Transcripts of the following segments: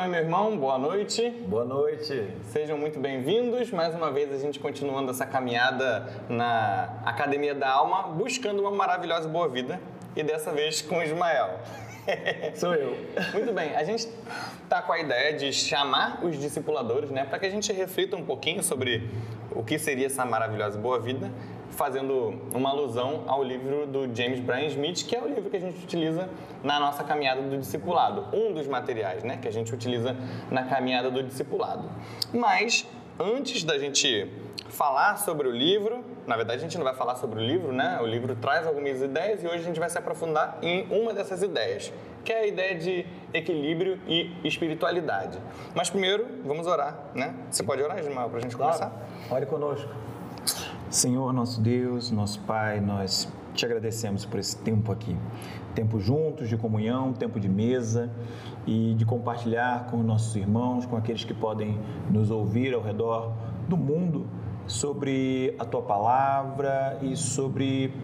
irmã e meu irmão, boa noite. Boa noite. Sejam muito bem-vindos. Mais uma vez a gente continuando essa caminhada na Academia da Alma, buscando uma maravilhosa boa vida. E dessa vez com Ismael. Sou eu. Muito bem, a gente está com a ideia de chamar os discipuladores, né, para que a gente reflita um pouquinho sobre o que seria essa maravilhosa boa vida, fazendo uma alusão ao livro do James Bryan Smith, que é o livro que a gente utiliza na nossa caminhada do discipulado, um dos materiais, né, que a gente utiliza na caminhada do discipulado. Mas antes da gente falar sobre o livro. Na verdade, a gente não vai falar sobre o livro, né? O livro traz algumas ideias e hoje a gente vai se aprofundar em uma dessas ideias, que é a ideia de equilíbrio e espiritualidade. Mas primeiro, vamos orar, né? Você pode orar, Ismael, para a gente claro. começar? Ore conosco. Senhor, nosso Deus, nosso Pai, nós te agradecemos por esse tempo aqui. Tempo juntos, de comunhão, tempo de mesa e de compartilhar com nossos irmãos, com aqueles que podem nos ouvir ao redor do mundo sobre a tua palavra e sobre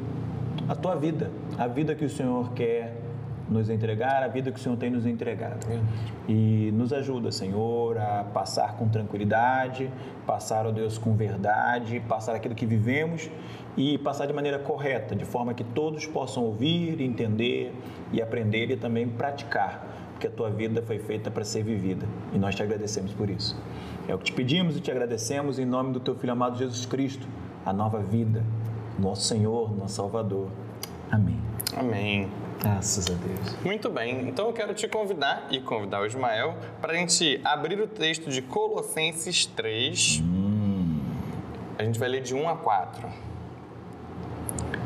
a tua vida, a vida que o Senhor quer nos entregar, a vida que o Senhor tem nos entregado. E nos ajuda, Senhor, a passar com tranquilidade, passar, ó Deus, com verdade, passar aquilo que vivemos e passar de maneira correta, de forma que todos possam ouvir, entender e aprender e também praticar, porque a tua vida foi feita para ser vivida. E nós te agradecemos por isso. É o que te pedimos e te agradecemos em nome do teu Filho amado Jesus Cristo, a nova vida, nosso Senhor, nosso Salvador. Amém. Amém. Graças a Deus. Muito bem, então eu quero te convidar e convidar o Ismael para a gente abrir o texto de Colossenses 3. Hum. A gente vai ler de 1 a 4.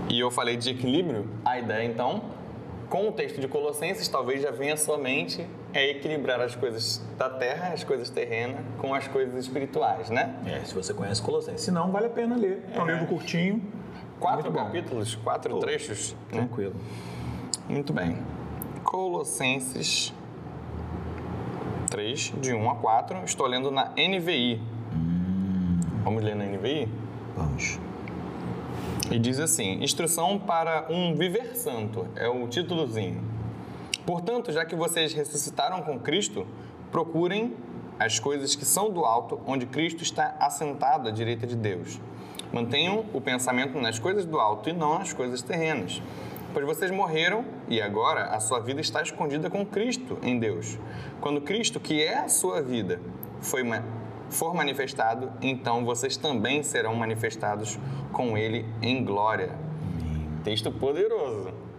E eu falei de equilíbrio, a ideia então, com o texto de Colossenses, talvez já venha à sua mente é equilibrar as coisas da terra, as coisas terrenas, com as coisas espirituais, né? É, se você conhece Colossenses. Se não, vale a pena ler. É um é. livro curtinho. Quatro capítulos, quatro Pô, trechos. Né? Tranquilo. Né? Muito bem. Colossenses 3, de 1 a 4. Estou lendo na NVI. Hum. Vamos ler na NVI? Vamos. E diz assim: Instrução para um viver santo é o títulozinho. Portanto, já que vocês ressuscitaram com Cristo, procurem as coisas que são do alto, onde Cristo está assentado à direita de Deus. Mantenham o pensamento nas coisas do alto e não nas coisas terrenas. Pois vocês morreram e agora a sua vida está escondida com Cristo em Deus. Quando Cristo, que é a sua vida, foi for manifestado, então vocês também serão manifestados com Ele em glória. Texto poderoso.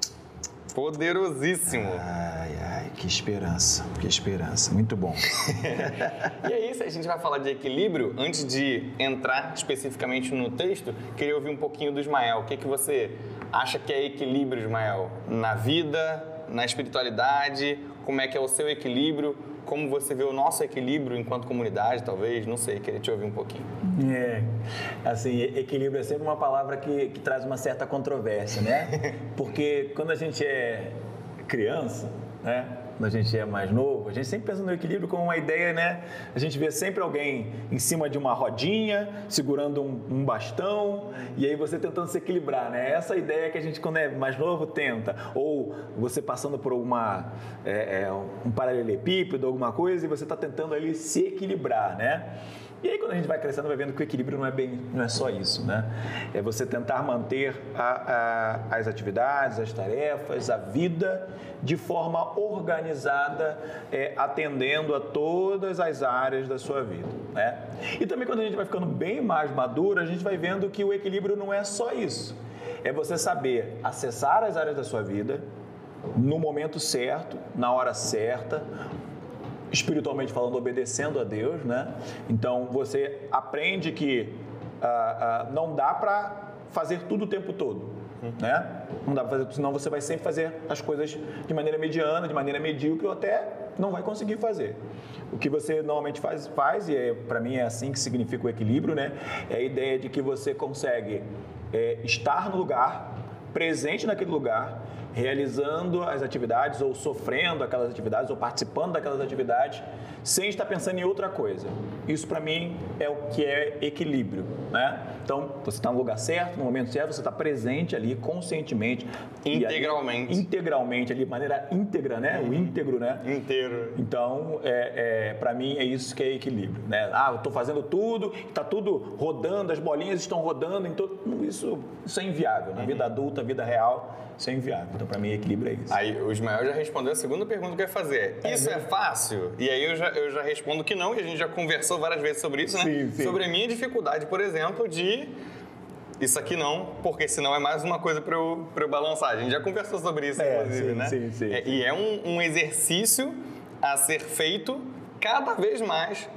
Poderosíssimo. Ai, ai, que esperança, que esperança. Muito bom. e é isso, a gente vai falar de equilíbrio. Antes de entrar especificamente no texto, queria ouvir um pouquinho do Ismael. O que, que você acha que é equilíbrio, Ismael? Na vida, na espiritualidade? Como é que é o seu equilíbrio? Como você vê o nosso equilíbrio enquanto comunidade, talvez, não sei, queria te ouvir um pouquinho. É, assim, equilíbrio é sempre uma palavra que, que traz uma certa controvérsia, né? Porque quando a gente é criança, né? Quando a gente é mais novo, a gente sempre pensa no equilíbrio como uma ideia, né? A gente vê sempre alguém em cima de uma rodinha, segurando um, um bastão, e aí você tentando se equilibrar, né? Essa ideia que a gente, quando é mais novo, tenta. Ou você passando por alguma, é, é, um paralelepípedo, alguma coisa, e você está tentando ali se equilibrar, né? E aí quando a gente vai crescendo, vai vendo que o equilíbrio não é bem, não é só isso, né? É você tentar manter a, a, as atividades, as tarefas, a vida de forma organizada, é, atendendo a todas as áreas da sua vida, né? E também quando a gente vai ficando bem mais maduro, a gente vai vendo que o equilíbrio não é só isso. É você saber acessar as áreas da sua vida, no momento certo, na hora certa, espiritualmente falando, obedecendo a Deus, né? Então você aprende que ah, ah, não dá para fazer tudo o tempo todo, né? Não dá para fazer tudo, senão você vai sempre fazer as coisas de maneira mediana, de maneira medíocre ou até não vai conseguir fazer. O que você normalmente faz, faz e é, para mim é assim que significa o equilíbrio, né? É a ideia de que você consegue é, estar no lugar, presente naquele lugar realizando as atividades ou sofrendo aquelas atividades ou participando daquelas atividades sem estar pensando em outra coisa. Isso para mim é o que é equilíbrio, né? Então, você está no lugar certo, no momento certo, você está presente ali conscientemente, integralmente, ali, integralmente ali, de maneira íntegra, né? Uhum. O íntegro, né? Inteiro. Então, é, é para mim é isso que é equilíbrio, né? Ah, eu estou fazendo tudo, está tudo rodando, as bolinhas estão rodando, então isso, isso é inviável. Na uhum. vida adulta, vida real, isso é inviável. Então, para mim, equilíbrio é isso. Aí, o Ismael já respondeu a segunda pergunta que eu ia fazer. É, isso é fácil? E aí eu já, eu já respondo que não, e a gente já conversou várias vezes sobre isso, né? Sim, sim. Sobre a minha dificuldade, por exemplo, de isso aqui não, porque senão é mais uma coisa para eu, eu balançar. A gente já conversou sobre isso, é, inclusive, sim, né? Sim, sim. É, e é um, um, exercício a ser feito cada vez mais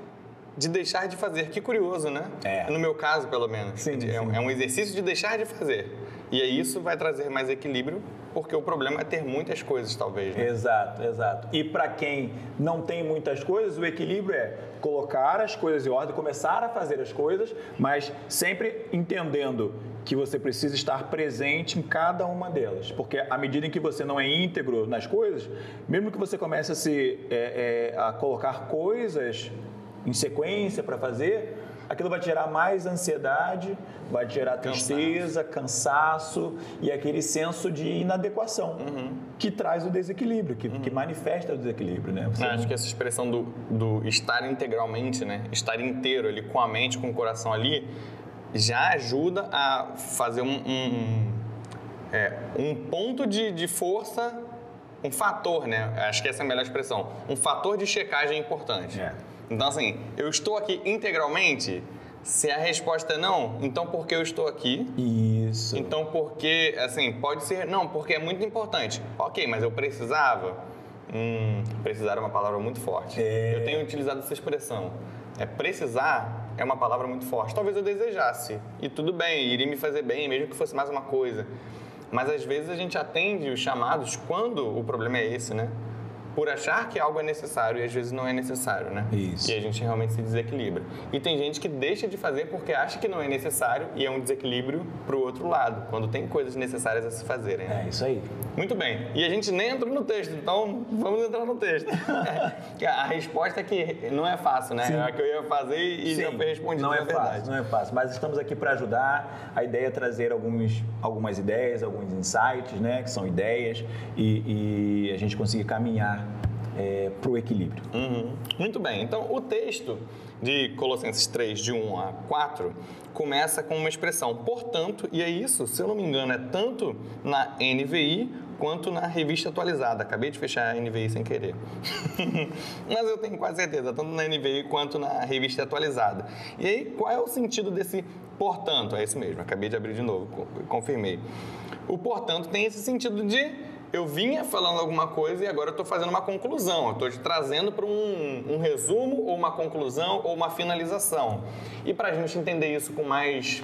de deixar de fazer. Que curioso, né? É. No meu caso, pelo menos. Sim, é, é um exercício de deixar de fazer. E aí isso vai trazer mais equilíbrio, porque o problema é ter muitas coisas, talvez. Né? Exato, exato. E para quem não tem muitas coisas, o equilíbrio é colocar as coisas em ordem, começar a fazer as coisas, mas sempre entendendo que você precisa estar presente em cada uma delas. Porque à medida em que você não é íntegro nas coisas, mesmo que você comece a, se, é, é, a colocar coisas em sequência para fazer, aquilo vai gerar mais ansiedade, vai gerar tristeza, cansaço e aquele senso de inadequação uhum. que traz o desequilíbrio, que, uhum. que manifesta o desequilíbrio, né? Você acho que essa expressão do, do estar integralmente, né? Estar inteiro ali com a mente, com o coração ali, já ajuda a fazer um, um, é, um ponto de, de força, um fator, né? Acho que essa é a melhor expressão. Um fator de checagem importante. É. Então, assim, eu estou aqui integralmente. Se a resposta é não, então por que eu estou aqui? Isso. Então porque, assim, pode ser não, porque é muito importante. Ok, mas eu precisava. Hum, precisar é uma palavra muito forte. É... Eu tenho utilizado essa expressão. É precisar é uma palavra muito forte. Talvez eu desejasse e tudo bem, iria me fazer bem, mesmo que fosse mais uma coisa. Mas às vezes a gente atende os chamados quando o problema é esse, né? Por achar que algo é necessário e às vezes não é necessário, né? Isso. E a gente realmente se desequilibra. E tem gente que deixa de fazer porque acha que não é necessário e é um desequilíbrio para o outro lado, quando tem coisas necessárias a se fazerem. Né? É isso aí. Muito bem. E a gente nem entrou no texto, então vamos entrar no texto. a resposta é que não é fácil, né? Sim. É a que eu ia fazer e Sim. já foi respondido. Não é verdade. fácil, não é fácil. Mas estamos aqui para ajudar. A ideia é trazer alguns, algumas ideias, alguns insights, né? Que são ideias e, e a gente conseguir caminhar é, para o equilíbrio. Uhum. Muito bem. Então, o texto de Colossenses 3, de 1 a 4, começa com uma expressão, portanto, e é isso, se eu não me engano, é tanto na NVI quanto na revista atualizada. Acabei de fechar a NVI sem querer. Mas eu tenho quase certeza, tanto na NVI quanto na revista atualizada. E aí, qual é o sentido desse portanto? É isso mesmo, acabei de abrir de novo, confirmei. O portanto tem esse sentido de eu vinha falando alguma coisa e agora eu estou fazendo uma conclusão. Eu estou te trazendo para um, um, resumo, ou uma conclusão, ou uma finalização. E para a gente entender isso com mais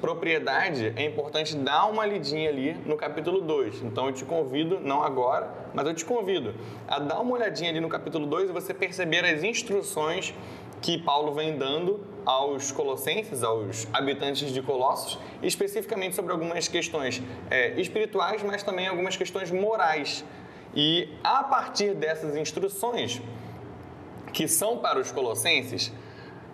propriedade, é importante dar uma lidinha ali no capítulo 2. Então eu te convido, não agora, mas eu te convido a dar uma olhadinha ali no capítulo 2 e você perceber as instruções que Paulo vem dando aos colossenses, aos habitantes de Colossos, especificamente sobre algumas questões é, espirituais, mas também algumas questões morais. E a partir dessas instruções, que são para os colossenses,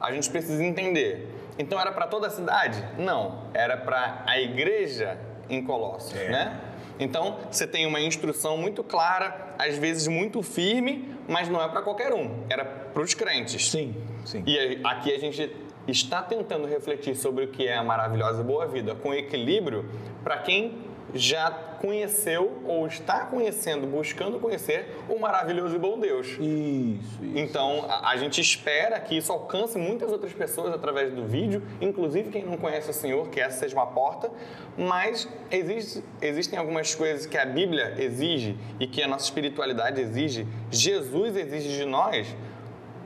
a gente precisa entender. Então era para toda a cidade? Não, era para a igreja em Colossos, é. né? Então, você tem uma instrução muito clara, às vezes muito firme, mas não é para qualquer um, era para os crentes. Sim, sim. E aqui a gente está tentando refletir sobre o que é a maravilhosa boa vida com equilíbrio para quem já conheceu ou está conhecendo, buscando conhecer o maravilhoso e bom Deus. Isso. isso. Então, a, a, gente espera que isso alcance muitas outras pessoas através do vídeo, inclusive quem não conhece o Senhor, que essa seja uma porta, mas existe, existem algumas coisas que a Bíblia exige e que a nossa espiritualidade exige, Jesus exige de nós,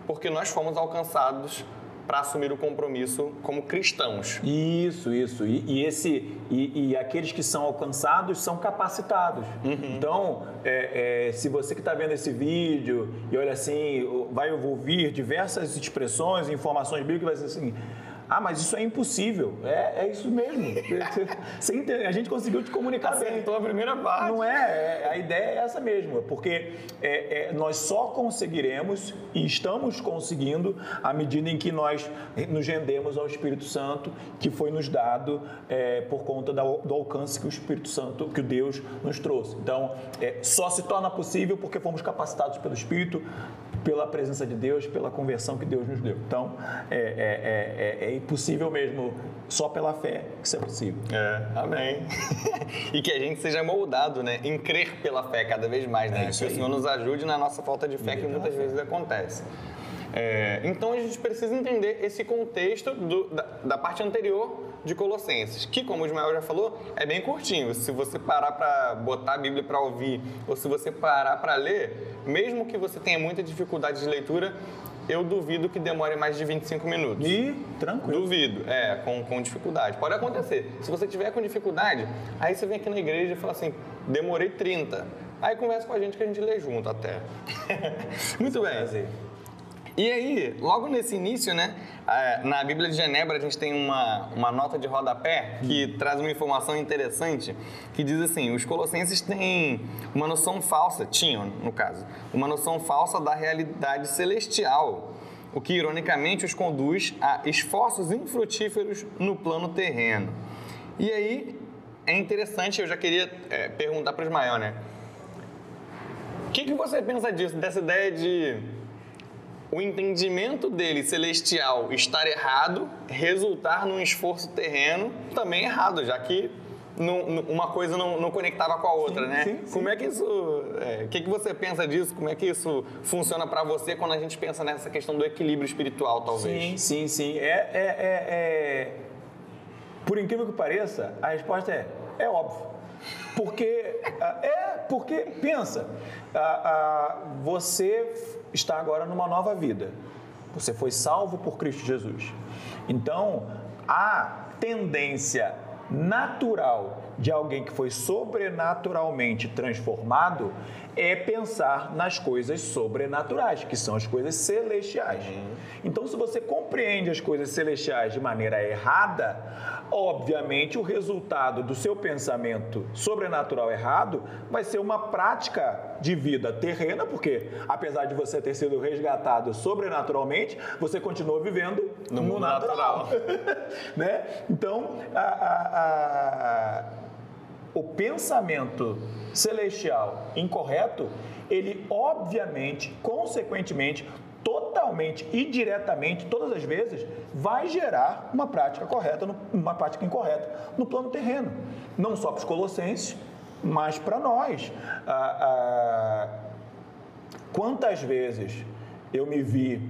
porque nós fomos alcançados para assumir o compromisso como cristãos. Isso, isso. E, e esse, e, e, aqueles que são alcançados são capacitados. Uhum. Então, é, é, se você que está vendo esse vídeo e olha assim, vai ouvir diversas expressões, informações bíblicas, vai dizer assim. Ah, mas isso é impossível. É, é isso mesmo. A gente conseguiu te comunicar Acertou bem. a primeira parte. Não é? é? A ideia é essa mesmo. Porque é, é, nós só conseguiremos e estamos conseguindo à medida em que nós nos rendemos ao Espírito Santo que foi nos dado é, por conta do alcance que o Espírito Santo, que o Deus nos trouxe. Então, é, só se torna possível porque fomos capacitados pelo Espírito pela presença de Deus, pela conversão que Deus nos deu. Então, é, é, é, é impossível mesmo, só pela fé que isso é possível. É, amém. e que a gente seja moldado, né, em crer pela fé cada vez mais, né? que o Senhor nos ajude na nossa falta de fé, que muitas vezes acontece. É, então a gente precisa entender esse contexto do, da, da, parte anterior de Colossenses, que, como o Ismael já falou, é bem curtinho. Se você parar para botar a Bíblia para ouvir, ou se você parar para ler, mesmo que você tenha muita dificuldade de leitura, eu duvido que demore mais de 25 minutos. E tranquilo. Duvido, é, com, com dificuldade. Pode acontecer. Se você tiver com dificuldade, aí você vem aqui na igreja e fala assim: demorei 30. Aí conversa com a gente que a gente lê junto até. Muito bem. Prazer. E aí, logo nesse início, né, na Bíblia de Genebra a gente tem uma, uma nota de rodapé que hum. traz uma informação interessante que diz assim: os colossenses têm uma noção falsa, tinham no caso, uma noção falsa da realidade celestial, o que ironicamente os conduz a esforços infrutíferos no plano terreno. E aí é interessante, eu já queria é, perguntar para o Ismael, né? O que, que você pensa disso, dessa ideia de o entendimento dele celestial estar errado, resultar num esforço terreno também errado, já que não, uma coisa não, não, conectava com a outra, sim, né? Sim, sim. Como é que isso. O é, que, que você pensa disso? Como é que isso funciona para você quando a gente pensa nessa questão do equilíbrio espiritual, talvez? Sim, sim, sim. É, é, é, é... Por incrível que pareça, a resposta é: é óbvio. Porque. É, porque, pensa, você está agora numa nova vida. Você foi salvo por Cristo Jesus. Então, a tendência natural de alguém que foi sobrenaturalmente transformado é pensar nas coisas sobrenaturais, que são as coisas celestiais. Uhum. Então, se você compreende as coisas celestiais de maneira errada, obviamente o resultado do seu pensamento sobrenatural errado vai ser uma prática de vida terrena, porque apesar de você ter sido resgatado sobrenaturalmente, você continua vivendo no, no mundo natural. natural. né? Então, a, a, a, o pensamento celestial incorreto, ele obviamente, consequentemente, totalmente e diretamente, todas as vezes, vai gerar uma prática correta, uma prática incorreta no plano terreno. Não só para os colossenses, mas para nós. Ah, ah, quantas vezes eu me vi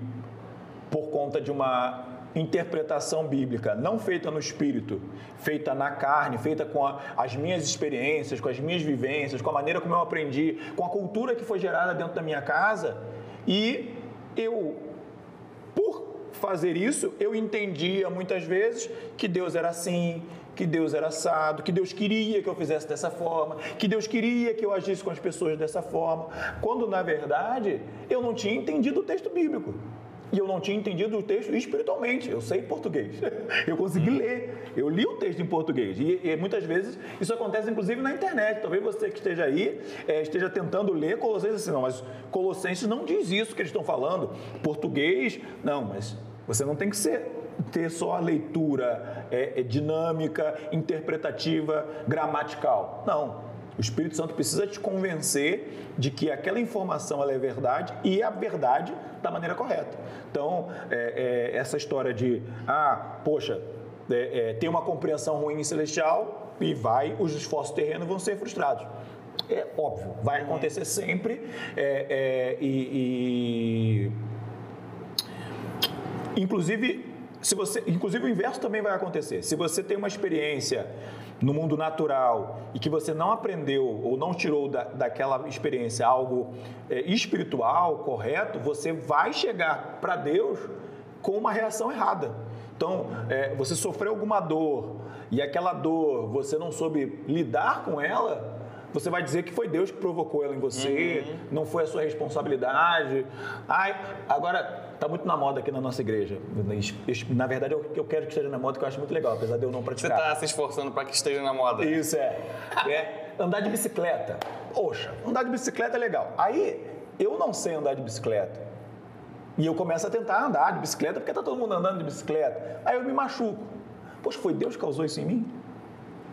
por conta de uma interpretação bíblica, não feita no espírito, feita na carne, feita com a, as minhas experiências, com as minhas vivências, com a maneira como eu aprendi, com a cultura que foi gerada dentro da minha casa, e eu, por fazer isso, eu entendia muitas vezes que Deus era assim, que Deus era assado, que Deus queria que eu fizesse dessa forma, que Deus queria que eu agisse com as pessoas dessa forma, quando na verdade eu não tinha entendido o texto bíblico. E eu não tinha entendido o texto espiritualmente. Eu sei português. Eu consegui hum. ler. Eu li o texto em português. E, e, muitas vezes isso acontece, inclusive, na internet. Talvez você que esteja aí é, esteja tentando ler Colossenses assim, não, mas Colossenses não diz isso que eles estão falando. Português, não, mas você não tem que ser ter só a leitura é, é, dinâmica, interpretativa, gramatical. Não. O Espírito Santo precisa te convencer de que aquela informação é verdade e é a verdade da maneira correta. Então, é, é, essa história de, ah, poxa, é, é tem uma compreensão ruim celestial e vai, os esforços terrenos vão ser frustrados. É óbvio, vai acontecer sempre é, é, e, e, inclusive, se você, inclusive o inverso também vai acontecer. Se você tem uma experiência no mundo natural e que você não aprendeu ou não tirou da, daquela experiência algo é, espiritual, correto, você vai chegar para Deus com uma reação errada. Então, é, você sofreu alguma dor e aquela dor você não soube lidar com ela, você vai dizer que foi Deus que provocou ela em você, uhum. não foi a sua responsabilidade. Ai, agora tá muito na moda aqui na nossa igreja. Na verdade, eu, eu quero que esteja na moda, que eu acho muito legal, apesar de eu não praticar. Você está se esforçando para que esteja na moda. Isso é. é andar de bicicleta. Poxa, andar de bicicleta é legal. Aí, eu não sei andar de bicicleta. E eu começo a tentar andar de bicicleta, porque tá todo mundo andando de bicicleta. Aí eu me machuco. Poxa, foi Deus que causou isso em mim?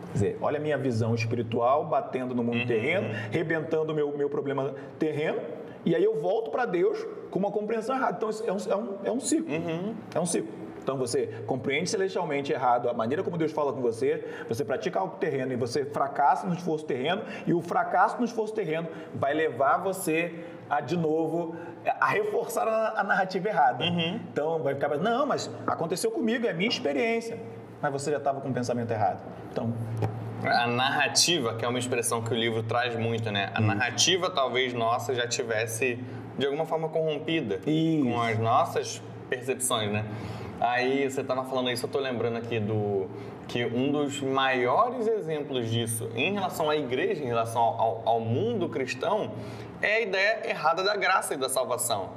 Quer dizer, olha a minha visão espiritual batendo no mundo uhum. terreno, rebentando o meu, meu problema terreno, e aí eu volto para Deus com uma compreensão errada. Então, é um, é um, é um ciclo. Uhum. É um ciclo. Então você compreende celestialmente errado a maneira como Deus fala com você, você pratica algo terreno e você fracassa no esforço terreno, e o fracasso no esforço terreno vai levar você a de novo a reforçar a, a narrativa errada. Uhum. Então vai ficar, não, mas aconteceu comigo, é a minha experiência. Mas você já estava com o pensamento errado. Então a narrativa, que é uma expressão que o livro traz muito, né? A narrativa talvez nossa já tivesse de alguma forma corrompida Isso. com as nossas percepções, né? Aí você estava falando isso, eu estou lembrando aqui do que um dos maiores exemplos disso em relação à igreja, em relação ao, ao mundo cristão, é a ideia errada da graça e da salvação.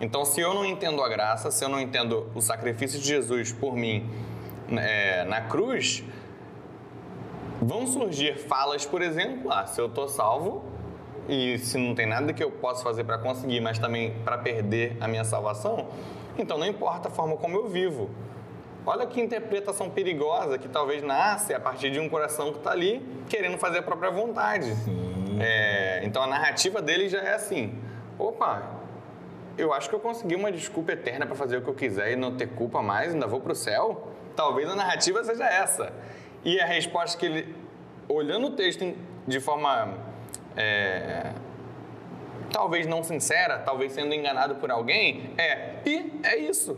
Então, se eu não entendo a graça, se eu não entendo o sacrifício de Jesus por mim é, na cruz, vão surgir falas, por exemplo, ah, se eu estou salvo e se não tem nada que eu possa fazer para conseguir, mas também para perder a minha salvação, então não importa a forma como eu vivo. Olha que interpretação perigosa que talvez nasce a partir de um coração que está ali querendo fazer a própria vontade. É, então a narrativa dele já é assim: opa, eu acho que eu consegui uma desculpa eterna para fazer o que eu quiser e não ter culpa mais, ainda vou para o céu. Talvez a narrativa seja essa. E a resposta que ele, olhando o texto de forma é, talvez não sincera, talvez sendo enganado por alguém, é, e é isso.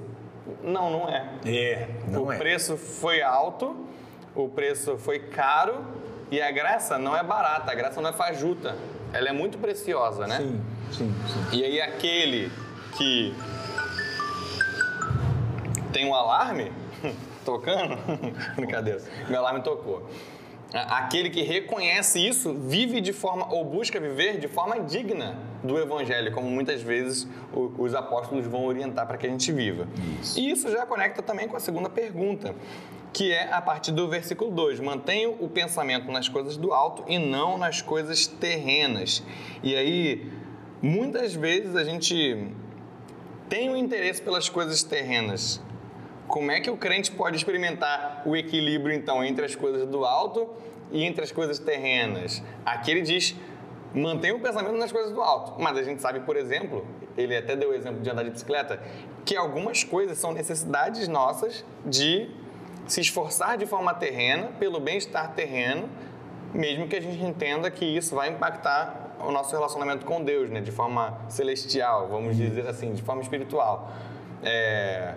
Não, não é. É, não o é. preço foi alto, o preço foi caro e a graça não é barata, a graça não é fajuta. Ela é muito preciosa, né? Sim, sim, sim. E aí aquele que tem um alarme tocando, brincadeira, meu alarme tocou. Aquele que reconhece isso vive de forma, ou busca viver de forma digna do Evangelho, como muitas vezes os apóstolos vão orientar para que a gente viva. Isso. E isso já conecta também com a segunda pergunta, que é a partir do versículo 2: Mantenho o pensamento nas coisas do alto e não nas coisas terrenas. E aí, muitas vezes a gente tem o um interesse pelas coisas terrenas, como é que o crente pode experimentar o equilíbrio, então, entre as coisas do alto e entre as coisas terrenas? Aqui ele diz, mantém o pensamento nas coisas do alto. Mas a gente sabe, por exemplo, ele até deu o exemplo de andar de bicicleta, que algumas coisas são necessidades nossas de se esforçar de forma terrena, pelo bem-estar terreno, mesmo que a gente entenda que isso vai impactar o nosso relacionamento com Deus, né? de forma celestial, vamos dizer assim, de forma espiritual. É,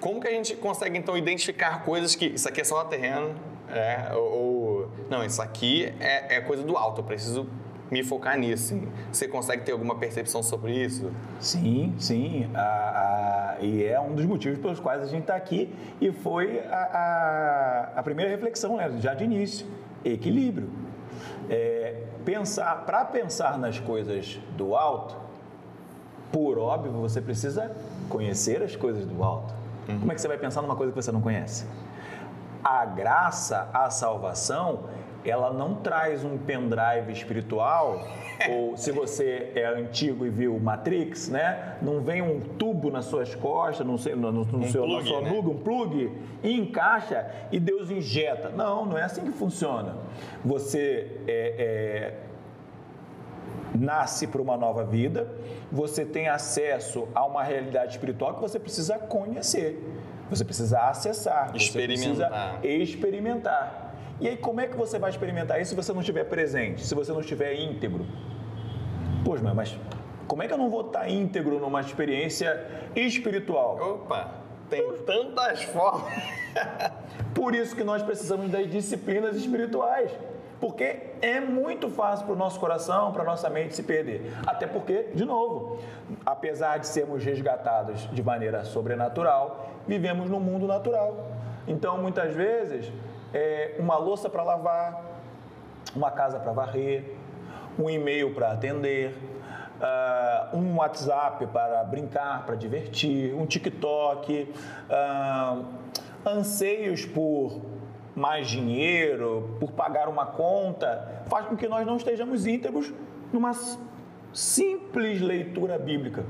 como que a gente consegue, então, identificar coisas que isso aqui é só terreno, é, ou, não, isso aqui é, é, coisa do alto, eu preciso me focar nisso. Você consegue ter alguma percepção sobre isso? Sim, sim. A, a, e é um dos motivos pelos quais a gente está aqui e foi a, a, primeira reflexão, né, já de início. Equilíbrio. É, pensar, para pensar nas coisas do alto, por óbvio, você precisa conhecer as coisas do alto. Uhum. Como é que você vai pensar numa coisa que você não conhece? A graça, a salvação, ela não traz um pendrive espiritual, ou se você é antigo e viu Matrix, né? Não vem um tubo nas suas costas, no, seu, no, no um seu, plug, na sua né? nuga, um plug, e encaixa e Deus injeta. Não, não é assim que funciona. Você é, é, nasce para uma nova vida, você tem acesso a uma realidade espiritual que você precisa conhecer, você precisa acessar, experimentar. você precisa experimentar. E aí, como é que você vai experimentar isso se você não estiver presente, se você não estiver íntegro? Pois, mas como é que eu não vou estar íntegro numa experiência espiritual? Opa, tem tantas formas. Por isso que nós precisamos das disciplinas espirituais. Porque é muito fácil para o nosso coração, para a nossa mente se perder. Até porque, de novo, apesar de sermos resgatados de maneira sobrenatural, vivemos no mundo natural. Então, muitas vezes, é uma louça para lavar, uma casa para varrer, um e-mail para atender, uh, um WhatsApp para brincar, para divertir, um TikTok, uh, anseios por mais dinheiro, por pagar uma conta, faz com que nós não estejamos íntegros numa simples leitura bíblica.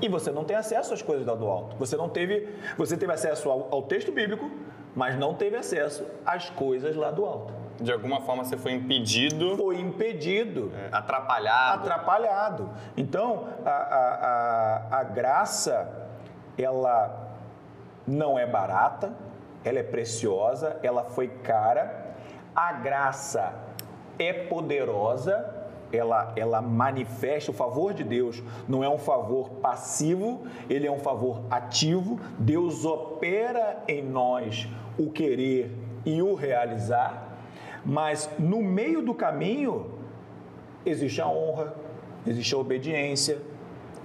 E você não tem acesso às coisas do alto. Você não teve, você teve acesso ao, ao texto bíblico, mas não teve acesso às coisas lá do alto. De alguma forma você foi impedido. Foi impedido. É, atrapalhado. Atrapalhado. Então, a, a, a, a graça, ela não é barata, ela é preciosa, ela foi cara. A graça é poderosa, ela, ela manifesta o favor de Deus, não é um favor passivo, ele é um favor ativo. Deus opera em nós o querer e o realizar, mas no meio do caminho existe a honra, existe a obediência,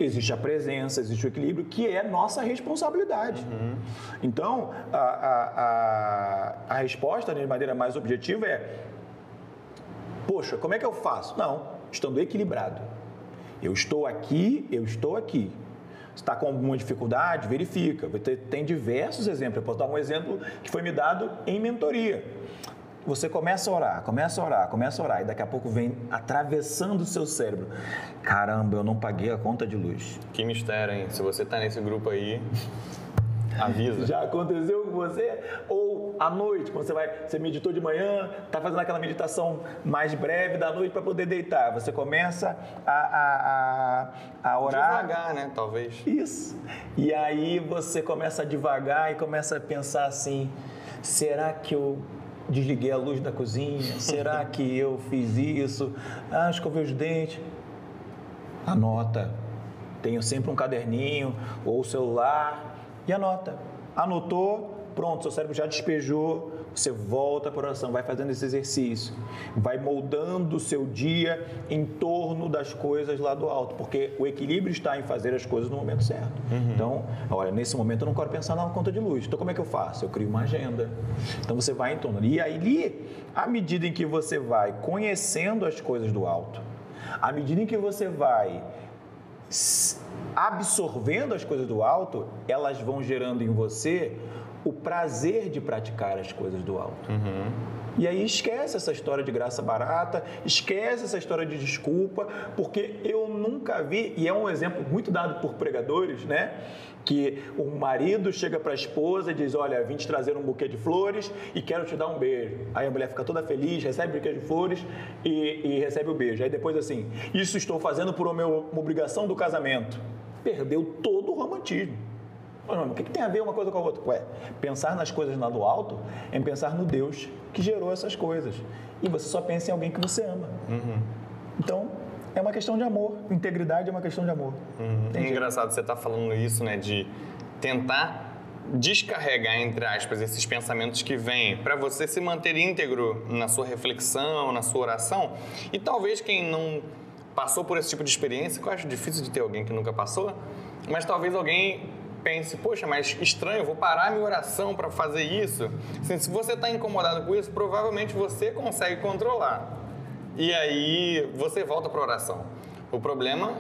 existe a presença, existe o equilíbrio, que é nossa responsabilidade. Uhum. Então, a, a, a, a resposta de maneira mais objetiva é: poxa, como é que eu faço? Não, estando equilibrado. Eu estou aqui, eu estou aqui. Está com alguma dificuldade? Verifica. Tem diversos exemplos. Eu posso dar um exemplo que foi me dado em mentoria. Você começa a orar, começa a orar, começa a orar, e daqui a pouco vem atravessando o seu cérebro. Caramba, eu não paguei a conta de luz. Que mistério, hein? Se você está nesse grupo aí, avisa. Já aconteceu com você? Ou à noite, quando você vai, você meditou de manhã, está fazendo aquela meditação mais breve da noite para poder deitar. Você começa a, a, a, a orar. Devagar, né? Talvez. Isso. E aí você começa a devagar e começa a pensar assim: será que eu desliguei a luz da cozinha? Será que eu fiz isso? Ah, escovei os dentes. Anota. Tenho sempre um caderninho ou o celular e anota. Anotou, pronto, seu cérebro já despejou, você volta para a oração, vai fazendo esse exercício, vai moldando o seu dia em torno das coisas lá do alto, porque o equilíbrio está em fazer as coisas no momento certo. Uhum. Então, olha, nesse momento eu não quero pensar na conta de luz, então como é que eu faço? Eu crio uma agenda. Então você vai em torno. E aí, à medida em que você vai conhecendo as coisas do alto, à medida em que você vai absorvendo as coisas do alto, elas vão gerando em você o prazer de praticar as coisas do alto. Uhum. E aí esquece essa história de graça barata, esquece essa história de desculpa, porque eu nunca vi, e é um exemplo muito dado por pregadores, né? Que o marido chega para a esposa e diz: Olha, vim te trazer um buquê de flores e quero te dar um beijo. Aí a mulher fica toda feliz, recebe o buquê de flores e, e recebe o beijo. Aí depois, assim, isso estou fazendo por uma, uma obrigação do casamento. Perdeu todo o romantismo. O que, que tem a ver uma coisa com a outra? Ué, pensar nas coisas lá do alto é pensar no Deus que gerou essas coisas. E você só pensa em alguém que você ama. Uhum. Então, é uma questão de amor. Integridade é uma questão de amor. Uhum. É engraçado você estar tá falando isso, né? De tentar descarregar, entre aspas, esses pensamentos que vêm para você se manter íntegro na sua reflexão, na sua oração. E talvez quem não passou por esse tipo de experiência, que eu acho difícil de ter alguém que nunca passou, mas talvez alguém pense, poxa, mas estranho, vou parar minha oração para fazer isso. Assim, se você está incomodado com isso, provavelmente você consegue controlar. E aí você volta para a oração. O problema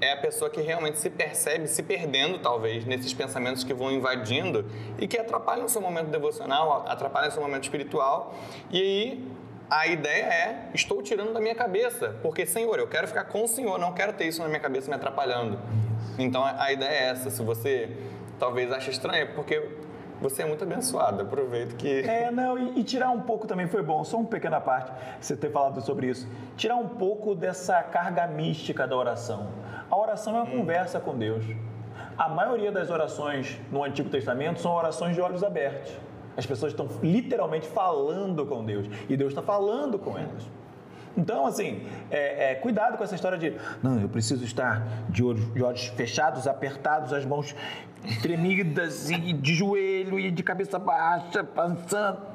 é a pessoa que realmente se percebe se perdendo, talvez, nesses pensamentos que vão invadindo e que atrapalham o seu momento devocional, atrapalham o seu momento espiritual. E aí a ideia é: estou tirando da minha cabeça, porque, Senhor, eu quero ficar com o Senhor, não quero ter isso na minha cabeça me atrapalhando. Então a ideia é essa. Se você talvez ache estranho, é porque você é muito abençoado. Aproveito que. É, não, e, e, tirar um pouco também foi bom, só uma pequena parte, você ter falado sobre isso. Tirar um pouco dessa carga mística da oração. A oração é uma hum. conversa com Deus. A maioria das orações no Antigo Testamento são orações de olhos abertos. As pessoas estão literalmente falando com Deus e Deus está falando com elas. Então, assim, é, é, cuidado com essa história de não, eu preciso estar de olhos, de olhos fechados, apertados, as mãos tremidas e de joelho e de cabeça baixa, pensando.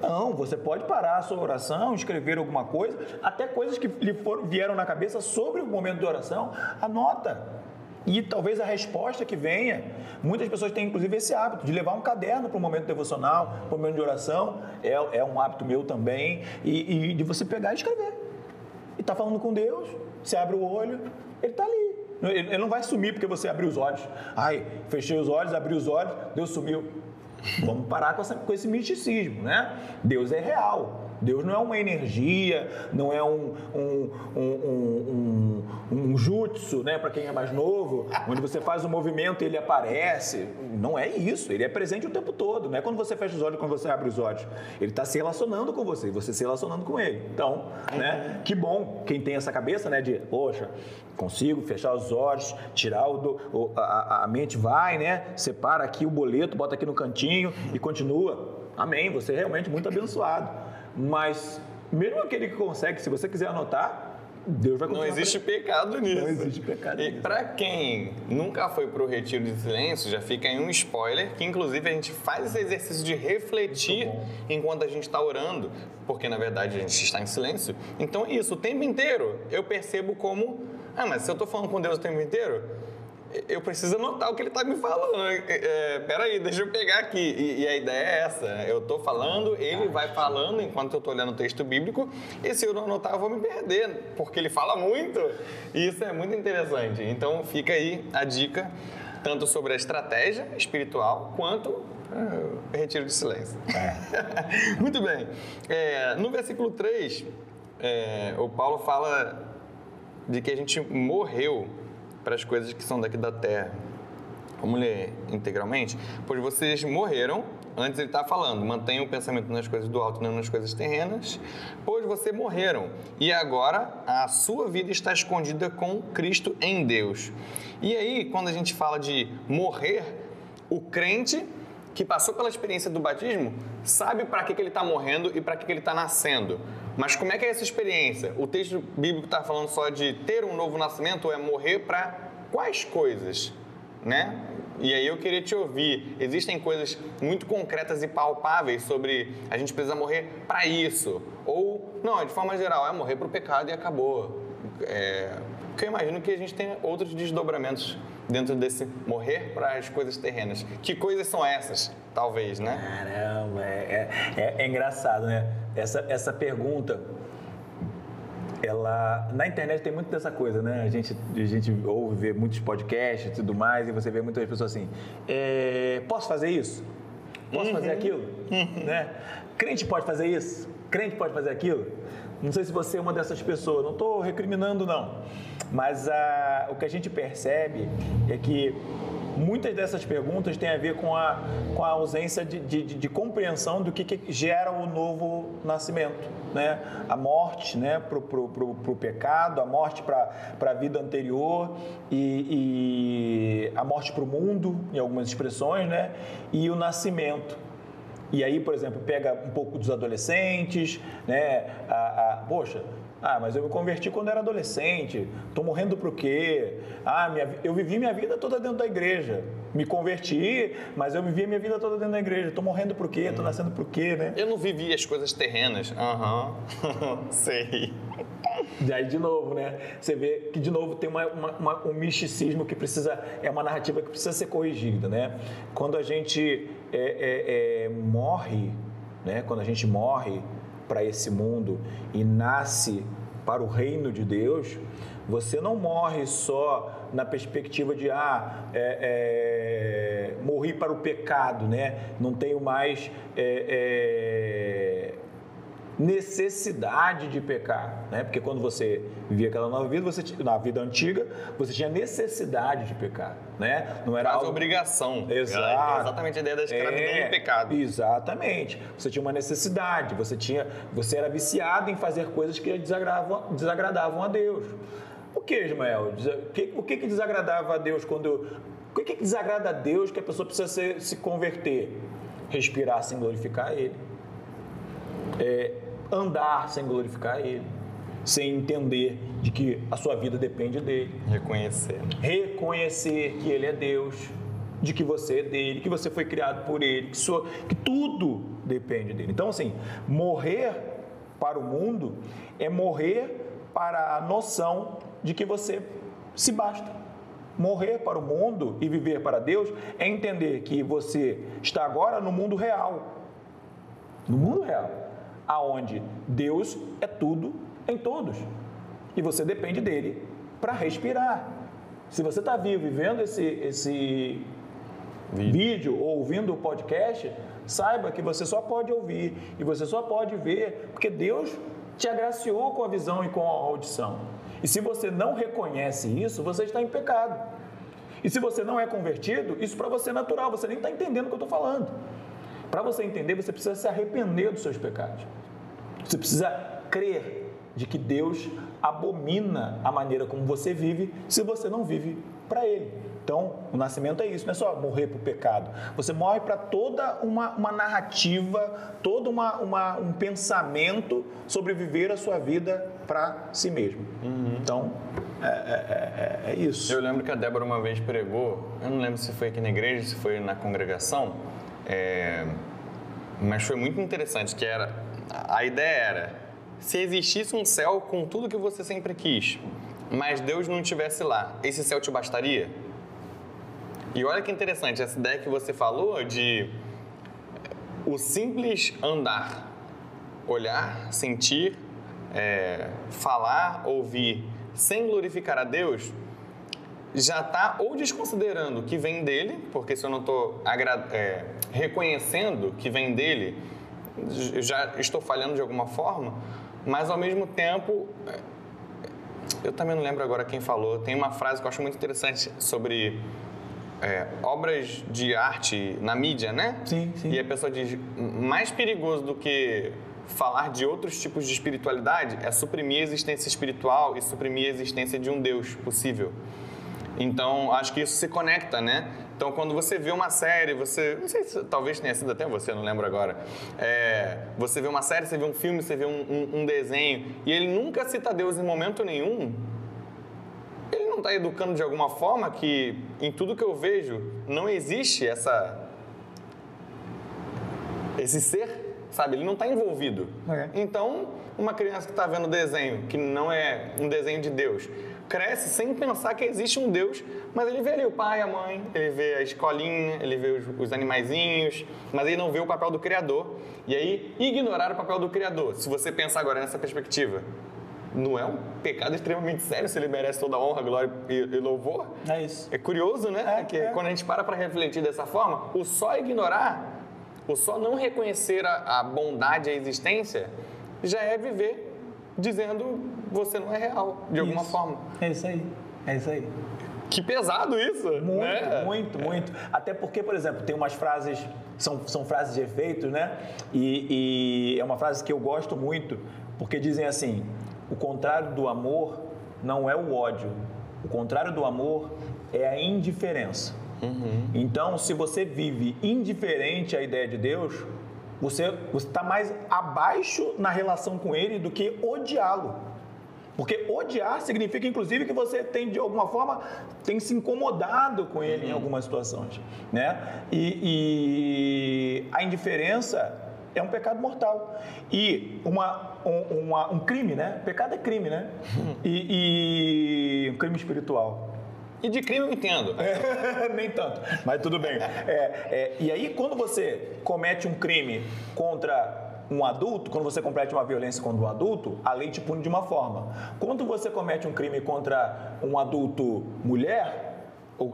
Não, você pode parar a sua oração, escrever alguma coisa, até coisas que lhe foram, vieram na cabeça sobre o momento de oração, anota. E talvez a resposta que venha, muitas pessoas têm inclusive esse hábito de levar um caderno para o momento devocional, para o momento de oração, é, é um hábito meu também, e, e de você pegar e escrever. E tá falando com Deus, você abre o olho, ele está ali. Ele não vai sumir porque você abriu os olhos. Ai, fechei os olhos, abri os olhos, Deus sumiu. Vamos parar com, essa, com esse misticismo, né? Deus é real. Deus não é uma energia, não é um, um, um, um, um jutsu, né, para quem é mais novo, onde você faz um movimento e ele aparece. Não é isso, ele é presente o tempo todo. Não é quando você fecha os olhos, quando você abre os olhos. Ele está se relacionando com você, você se relacionando com ele. Então, né, que bom quem tem essa cabeça, né, de, poxa, consigo fechar os olhos, tirar o, o a, a mente vai, né, separa aqui o boleto, bota aqui no cantinho e continua. Amém, você é realmente muito abençoado. Mas mesmo aquele que consegue, se você quiser anotar, Deus vai Não existe pra... pecado nisso. Não existe pecado E para quem nunca foi para o retiro de silêncio, já fica aí um spoiler que inclusive a gente faz esse exercício de refletir enquanto a gente está orando, porque na verdade a gente está em silêncio. Então isso, o tempo inteiro eu percebo como, ah, mas se eu estou falando com Deus o tempo inteiro, eu preciso anotar o que ele está me falando. É, é, peraí, deixa eu pegar aqui. E, e, a ideia é essa. Eu estou falando, ele vai falando enquanto eu estou olhando o texto bíblico. E se eu não anotar, eu vou me perder, porque ele fala muito. E isso é muito interessante. Então fica aí a dica, tanto sobre a estratégia espiritual, quanto é, retiro de silêncio. É. muito bem. É, no versículo 3, é, o Paulo fala de que a gente morreu para as coisas que são daqui da terra. Vamos ler integralmente? Pois vocês morreram, antes ele está falando, mantenham o pensamento nas coisas do alto, não nas coisas terrenas, pois vocês morreram, e agora a sua vida está escondida com Cristo em Deus. E aí, quando a gente fala de morrer, o crente que passou pela experiência do batismo sabe para que, que ele está morrendo e para que, que ele está nascendo. Mas como é que é essa experiência? O texto bíblico está falando só de ter um novo nascimento ou é morrer para quais coisas? Né? E aí eu queria te ouvir. Existem coisas muito concretas e palpáveis sobre a gente precisa morrer para isso? Ou, não, de forma geral, é morrer para o pecado e acabou. É, porque eu imagino que a gente tem outros desdobramentos dentro desse morrer para as coisas terrenas. Que coisas são essas? Talvez, né? Caramba, é, é, é engraçado, né? Essa, essa pergunta, ela na internet tem muito dessa coisa, né? A gente, a gente ouve vê muitos podcasts e tudo mais e você vê muitas pessoas assim: é, posso fazer isso? Posso uhum. fazer aquilo? Uhum. Né? Crente pode fazer isso? Crente pode fazer aquilo? Não sei se você é uma dessas pessoas. Não estou recriminando não, mas a, o que a gente percebe é que muitas dessas perguntas têm a ver com a, com a ausência de, de, de compreensão do que, que, gera o novo nascimento. Né? A morte né? para o pecado, a morte para a vida anterior e, e a morte para o mundo, em algumas expressões, né? e o nascimento. E aí, por exemplo, pega um pouco dos adolescentes, né? A, a, poxa, ah, mas eu me converti quando era adolescente. Estou morrendo para o quê? Ah, minha, eu vivi minha vida toda dentro da igreja. Me converti, mas eu vivi minha vida toda dentro da igreja. Estou morrendo para o quê? Estou nascendo para o quê, né? Eu não vivi as coisas terrenas. Aham, uhum. sei. E aí, de novo, né? Você vê que, de novo, tem uma, uma, um misticismo que precisa... É uma narrativa que precisa ser corrigida, né? Quando a gente é, é, é, morre, né? Quando a gente morre para esse mundo e nasce para o reino de Deus, você não morre só na perspectiva de ah, é, é, morri para o pecado, né? Não tenho mais é, é necessidade de pecar, né? Porque quando você vivia aquela nova vida, você na vida antiga, você tinha necessidade de pecar, né? Não era algo... obrigação. Exato. É exatamente a ideia da escravidão é, do pecado. Exatamente. Você tinha uma necessidade, você tinha, você era viciado em fazer coisas que desagradavam, desagradavam a Deus. O que, Ismael? O que, o que desagradava a Deus quando o que, que desagrada a Deus que a pessoa precisa se, se converter? Respirar sem glorificar Ele. É, andar sem glorificar Ele, sem entender de que a sua vida depende dele. Reconhecer. Reconhecer que Ele é Deus, de que você é dele, que você foi criado por Ele, que, sua, que tudo depende dele. Então, assim, morrer para o mundo é morrer para a noção de que você se basta. morrer para o mundo e viver para Deus é entender que você está agora no mundo real. No mundo real, aonde Deus é tudo em todos. E você depende dele para respirar. Se você está vivo e vendo esse, esse vídeo. vídeo ou ouvindo o podcast, saiba que você só pode ouvir e você só pode ver porque Deus te agraciou com a visão e com a audição. E se você não reconhece isso, você está em pecado. E se você não é convertido, isso para você é natural, você nem está entendendo o que eu estou falando. Para você entender, você precisa se arrepender dos seus pecados. Você precisa crer de que Deus abomina a maneira como você vive se você não vive para Ele. Então, o nascimento é isso, não é só morrer para o pecado. Você morre para toda uma, uma narrativa, todo uma, uma, um pensamento sobre viver a sua vida para si mesmo. Uhum. Então, é, é, é, é, isso. Eu lembro que a Débora uma vez pregou, eu não lembro se foi aqui na igreja, se foi na congregação, é, mas foi muito interessante, que era, a ideia era, se existisse um céu com tudo que você sempre quis, mas Deus não estivesse lá, esse céu te bastaria? E olha que interessante, essa ideia que você falou de o simples andar, olhar, sentir, é, falar, ouvir, sem glorificar a Deus, já está ou desconsiderando que vem dele, porque se eu não estou é, reconhecendo que vem dele, já estou falhando de alguma forma, mas ao mesmo tempo, é, eu também não lembro agora quem falou, tem uma frase que eu acho muito interessante sobre é, obras de arte na mídia, né? Sim, sim. E a pessoa diz, mais perigoso do que falar de outros tipos de espiritualidade é suprimir a existência espiritual e suprimir a existência de um Deus possível. Então, acho que isso se conecta, né? Então, quando você vê uma série, você. Não sei se talvez tenha sido até você, não lembro agora. É, você vê uma série, você vê um filme, você vê um, um, um desenho, e ele nunca cita Deus em momento nenhum ele não está educando de alguma forma que em tudo que eu vejo não existe essa esse ser, sabe? Ele não está envolvido. Okay. Então, uma criança que está vendo desenho que não é um desenho de Deus cresce sem pensar que existe um Deus, mas ele vê ali o pai, a mãe, ele vê a escolinha, ele vê os, os animaizinhos, mas ele não vê o papel do Criador. E aí, ignorar o papel do Criador, se você pensar agora nessa perspectiva, não é um pecado extremamente sério se ele merece toda a honra, glória e, louvor? É isso. É curioso, né? É, que é. quando a gente para para refletir dessa forma, o só ignorar, o só não reconhecer a, a bondade, a existência, já é viver dizendo você não é real, de alguma isso. forma. É isso aí. É isso aí. Que pesado isso! Muito, né? muito, muito. Até porque, por exemplo, tem umas frases, são, são frases de efeito, né? E, e é uma frase que eu gosto muito, porque dizem assim: o contrário do amor não é o ódio. O contrário do amor é a indiferença. Uhum. Então, se você vive indiferente à ideia de Deus, você está mais abaixo na relação com Ele do que odiá-lo. Porque odiar significa, inclusive, que você tem, de alguma forma, tem se incomodado com ele uhum. em algumas situações. Né? E, e a indiferença é um pecado mortal. E uma, um, uma, um crime, né? Pecado é crime, né? E, e um crime espiritual. E de crime eu entendo. É, nem tanto, mas tudo bem. É, é, e aí, quando você comete um crime contra um adulto, quando você comete uma violência contra um adulto, a lei te pune de uma forma. Quando você comete um crime contra um adulto mulher,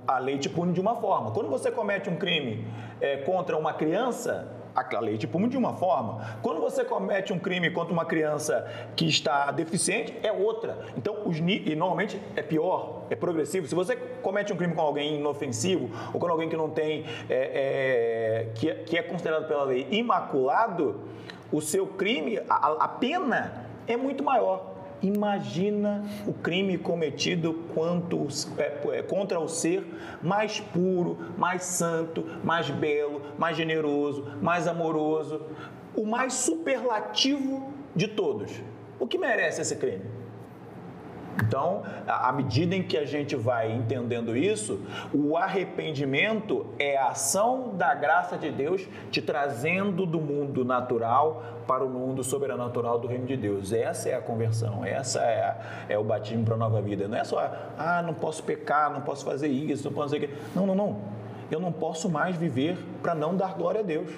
a lei te pune de uma forma. Quando você comete um crime é, contra uma criança, a lei pune de uma forma. Quando você comete um crime contra uma criança que está deficiente, é outra. Então, os, e normalmente é pior, é progressivo. Se você comete um crime com alguém inofensivo ou com alguém que não tem, é, é, que, é, que é considerado pela lei imaculado, o seu crime, a, a pena é muito maior. Imagina o crime cometido quanto, é, é, contra o ser mais puro, mais santo, mais belo, mais generoso, mais amoroso, o mais superlativo de todos. O que merece esse crime? Então, à medida em que a gente vai entendendo isso, o arrependimento é a ação da graça de Deus te trazendo do mundo natural para o mundo sobrenatural do reino de Deus. Essa é a conversão, essa é, a, é o batismo para a nova vida. Não é só, ah, não posso pecar, não posso fazer isso, não posso fazer aquilo. Não, não, não. Eu não posso mais viver para não dar glória a Deus.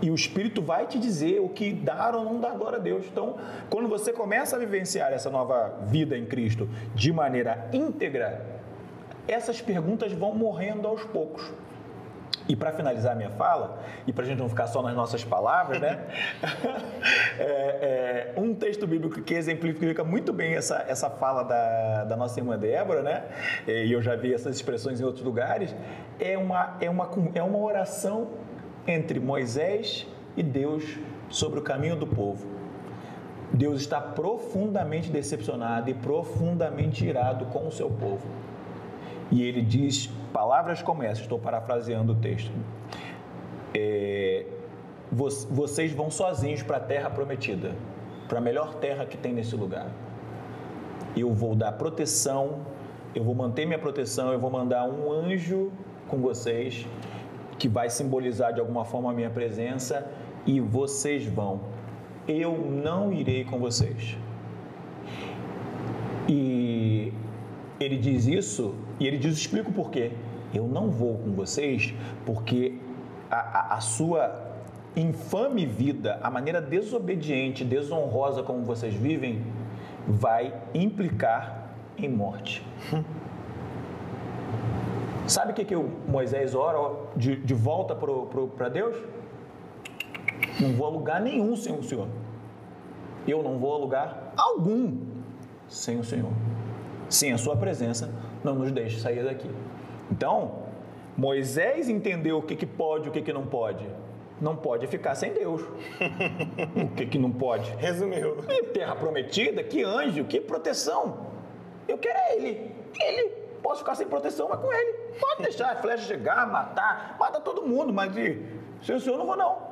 E o Espírito vai te dizer o que dar ou não dar glória a Deus. Então, quando você começa a vivenciar essa nova vida em Cristo de maneira íntegra, essas perguntas vão morrendo aos poucos. E para finalizar a minha fala, e para a gente não ficar só nas nossas palavras, né? é, é, um texto bíblico que exemplifica muito bem essa, essa fala da, da nossa irmã Débora, né? E eu já vi essas expressões em outros lugares, é uma, é uma, é uma oração entre Moisés e Deus sobre o caminho do povo. Deus está profundamente decepcionado e profundamente irado com o seu povo. E ele diz palavras como essas, estou parafraseando o texto. É, vocês vão sozinhos para a terra prometida, para a melhor terra que tem nesse lugar. Eu vou dar proteção, eu vou manter minha proteção, eu vou mandar um anjo com vocês que vai simbolizar de alguma forma a minha presença e vocês vão. Eu não irei com vocês. E ele diz isso e ele diz: explico por quê. Eu não vou com vocês porque a, a, a sua infame vida, a maneira desobediente, desonrosa como vocês vivem, vai implicar em morte. Sabe o que, que o Moisés ora de, de volta para Deus? Não vou a lugar nenhum sem o Senhor. Eu não vou a lugar algum sem o Senhor. Sem a Sua presença, não nos deixe sair daqui. Então, Moisés entendeu o que, que pode e o que, que não pode. Não pode ficar sem Deus. o que, que não pode? Resumiu. E terra prometida, que anjo, que proteção. Eu quero é Ele. Ele posso ficar sem proteção, mas com ele. Pode deixar a flecha chegar, matar, mata todo mundo, mas de, sem o senhor não vou não.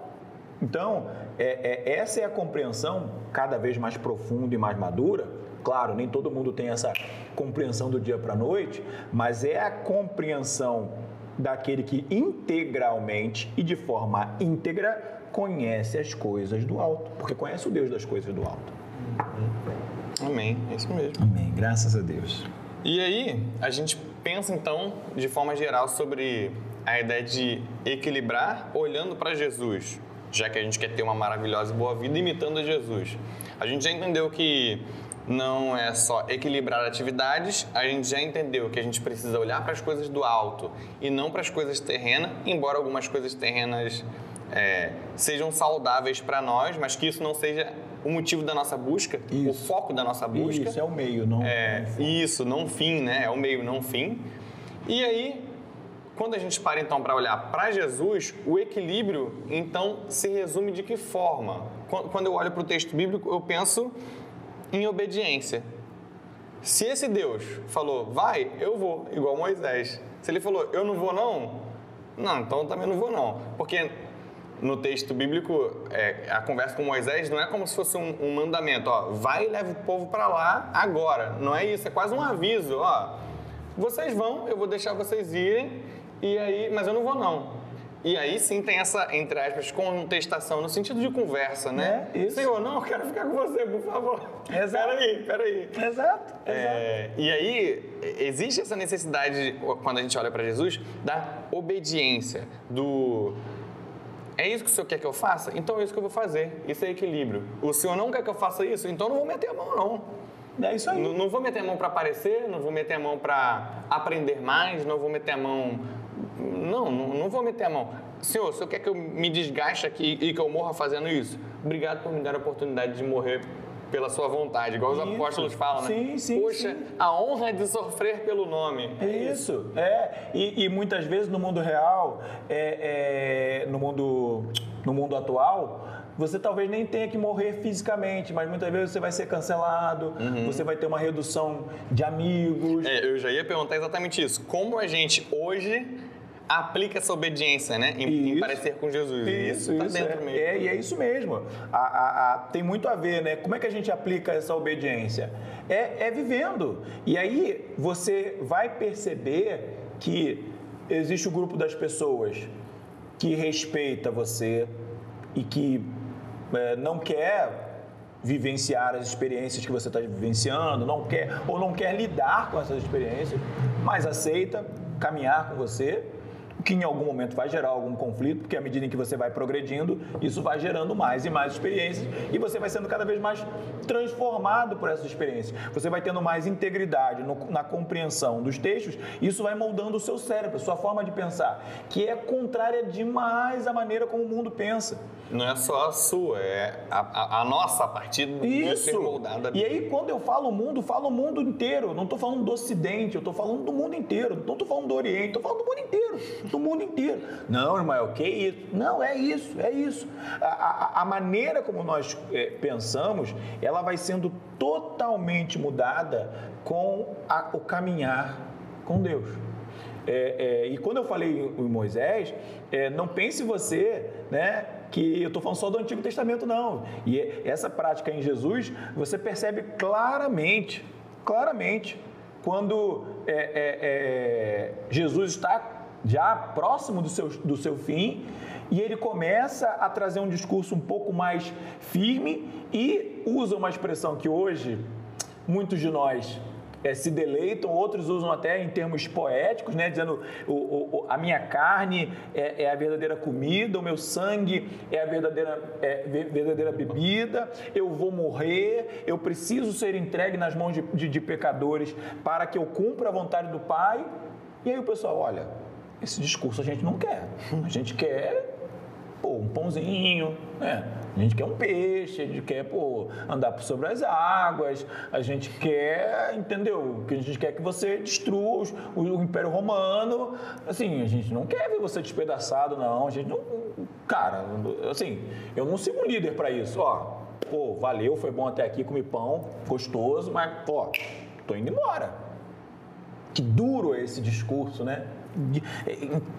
Então, é, é, essa é a compreensão cada vez mais profunda e mais madura. Claro, nem todo mundo tem essa compreensão do dia para a noite, mas é a compreensão daquele que integralmente e de forma íntegra conhece as coisas do alto, porque conhece o Deus das coisas do alto. Amém, é isso mesmo. Amém, graças a Deus. E aí, a gente pensa então, de forma geral, sobre a ideia de equilibrar olhando para Jesus, já que a gente quer ter uma maravilhosa e boa vida imitando Jesus. A gente já entendeu que não é só equilibrar atividades, a gente já entendeu que a gente precisa olhar para as coisas do alto e não para as coisas terrenas, embora algumas coisas terrenas é, sejam saudáveis para nós, mas que isso não seja o motivo da nossa busca, isso. o foco da nossa busca. Isso é o meio, não. É, não isso, não o fim, né? É o meio, não o fim. E aí, quando a gente para então para olhar para Jesus, o equilíbrio então se resume de que forma? Quando eu olho para o texto bíblico, eu penso em obediência. Se esse Deus falou, vai, eu vou, igual Moisés. Se ele falou, eu não vou não, não, então eu também não vou não. Porque no texto bíblico, é, a conversa com Moisés não é como se fosse um, um mandamento, ó, vai e leva o povo para lá agora. Não é isso, é quase um aviso, ó, vocês vão, eu vou deixar vocês irem, e aí, mas eu não vou não. E aí sim tem essa, entre aspas, contestação, no sentido de conversa, né? É, isso. Senhor, não, eu quero ficar com você, por favor. Exato. Peraí, peraí. Exato, é, E aí, existe essa necessidade, quando a gente olha para Jesus, da obediência, do é isso que o senhor quer que eu faça? Então é isso que eu vou fazer. Isso é equilíbrio. O senhor não quer que eu faça isso? Então não vou meter a mão, não. É isso aí. Não, não vou meter a mão para aparecer, não vou meter a mão para aprender mais, não vou meter a mão. Não, não, não vou meter a mão. Senhor, o senhor quer que eu me desgaste aqui e que eu morra fazendo isso? Obrigado por me dar a oportunidade de morrer pela sua vontade, igual os isso. apóstolos falam, né? Sim, sim. Poxa, sim. a honra de sofrer pelo nome. É isso, é. E, e muitas vezes no mundo real, é, é, no, mundo, no mundo atual, você talvez nem tenha que morrer fisicamente, mas muitas vezes você vai ser cancelado, uhum. você vai ter uma redução de amigos. É, eu já ia perguntar exatamente isso. Como a gente hoje aplica essa obediência, né? Em, em parecer com Jesus. Isso, isso. Tá isso é, mesmo. é, e é isso mesmo. A, a, a, tem muito a ver, né? Como é que a gente aplica essa obediência? É, é vivendo. E aí você vai perceber que existe o grupo das pessoas que respeita você e que é, não quer vivenciar as experiências que você está vivenciando, não quer ou não quer lidar com essas experiências, mas aceita caminhar com você que em algum momento vai gerar algum conflito, porque à medida em que você vai progredindo, isso vai gerando mais e mais experiências e você vai sendo cada vez mais transformado por essas experiências. Você vai tendo mais integridade no, na compreensão dos textos, isso vai moldando o seu cérebro, a sua forma de pensar, que é contrária demais à maneira como o mundo pensa. Não é só a sua, é a, a, a nossa a partir de ser moldada. E aí, quando eu falo mundo, falo o mundo inteiro. Não estou falando do Ocidente, eu estou falando do mundo inteiro. Não estou falando do Oriente, estou falando do mundo inteiro do mundo inteiro. Não, Ismael, que isso? Não, é isso, é isso. A, a, a maneira como nós é, pensamos, ela vai sendo totalmente mudada com a, o caminhar com Deus. É, é, e quando eu falei em Moisés, é, não pense você né, que eu estou falando só do Antigo Testamento, não. E essa prática em Jesus, você percebe claramente, claramente, quando é, é, é, Jesus está já próximo do seu, do seu fim, e ele começa a trazer um discurso um pouco mais firme e usa uma expressão que hoje muitos de nós é, se deleitam, outros usam até em termos poéticos, né, dizendo o, o, a minha carne é, é, a verdadeira comida, o meu sangue é a verdadeira, é, verdadeira bebida, eu vou morrer, eu preciso ser entregue nas mãos de, de, de pecadores para que eu cumpra a vontade do Pai. E aí o pessoal, olha, esse discurso a gente não quer. A gente quer pô, um pãozinho, né? A gente quer um peixe, a gente quer pô, andar sobre as águas, a gente quer, entendeu? Que a gente quer que você destrua o, Império Romano. Assim, a gente não quer ver você despedaçado, não. A gente não. Cara, assim, eu não sigo um líder para isso. Ó, pô, valeu, foi bom até aqui, comi pão, gostoso, mas, pô, tô indo embora. Que duro é esse discurso, né?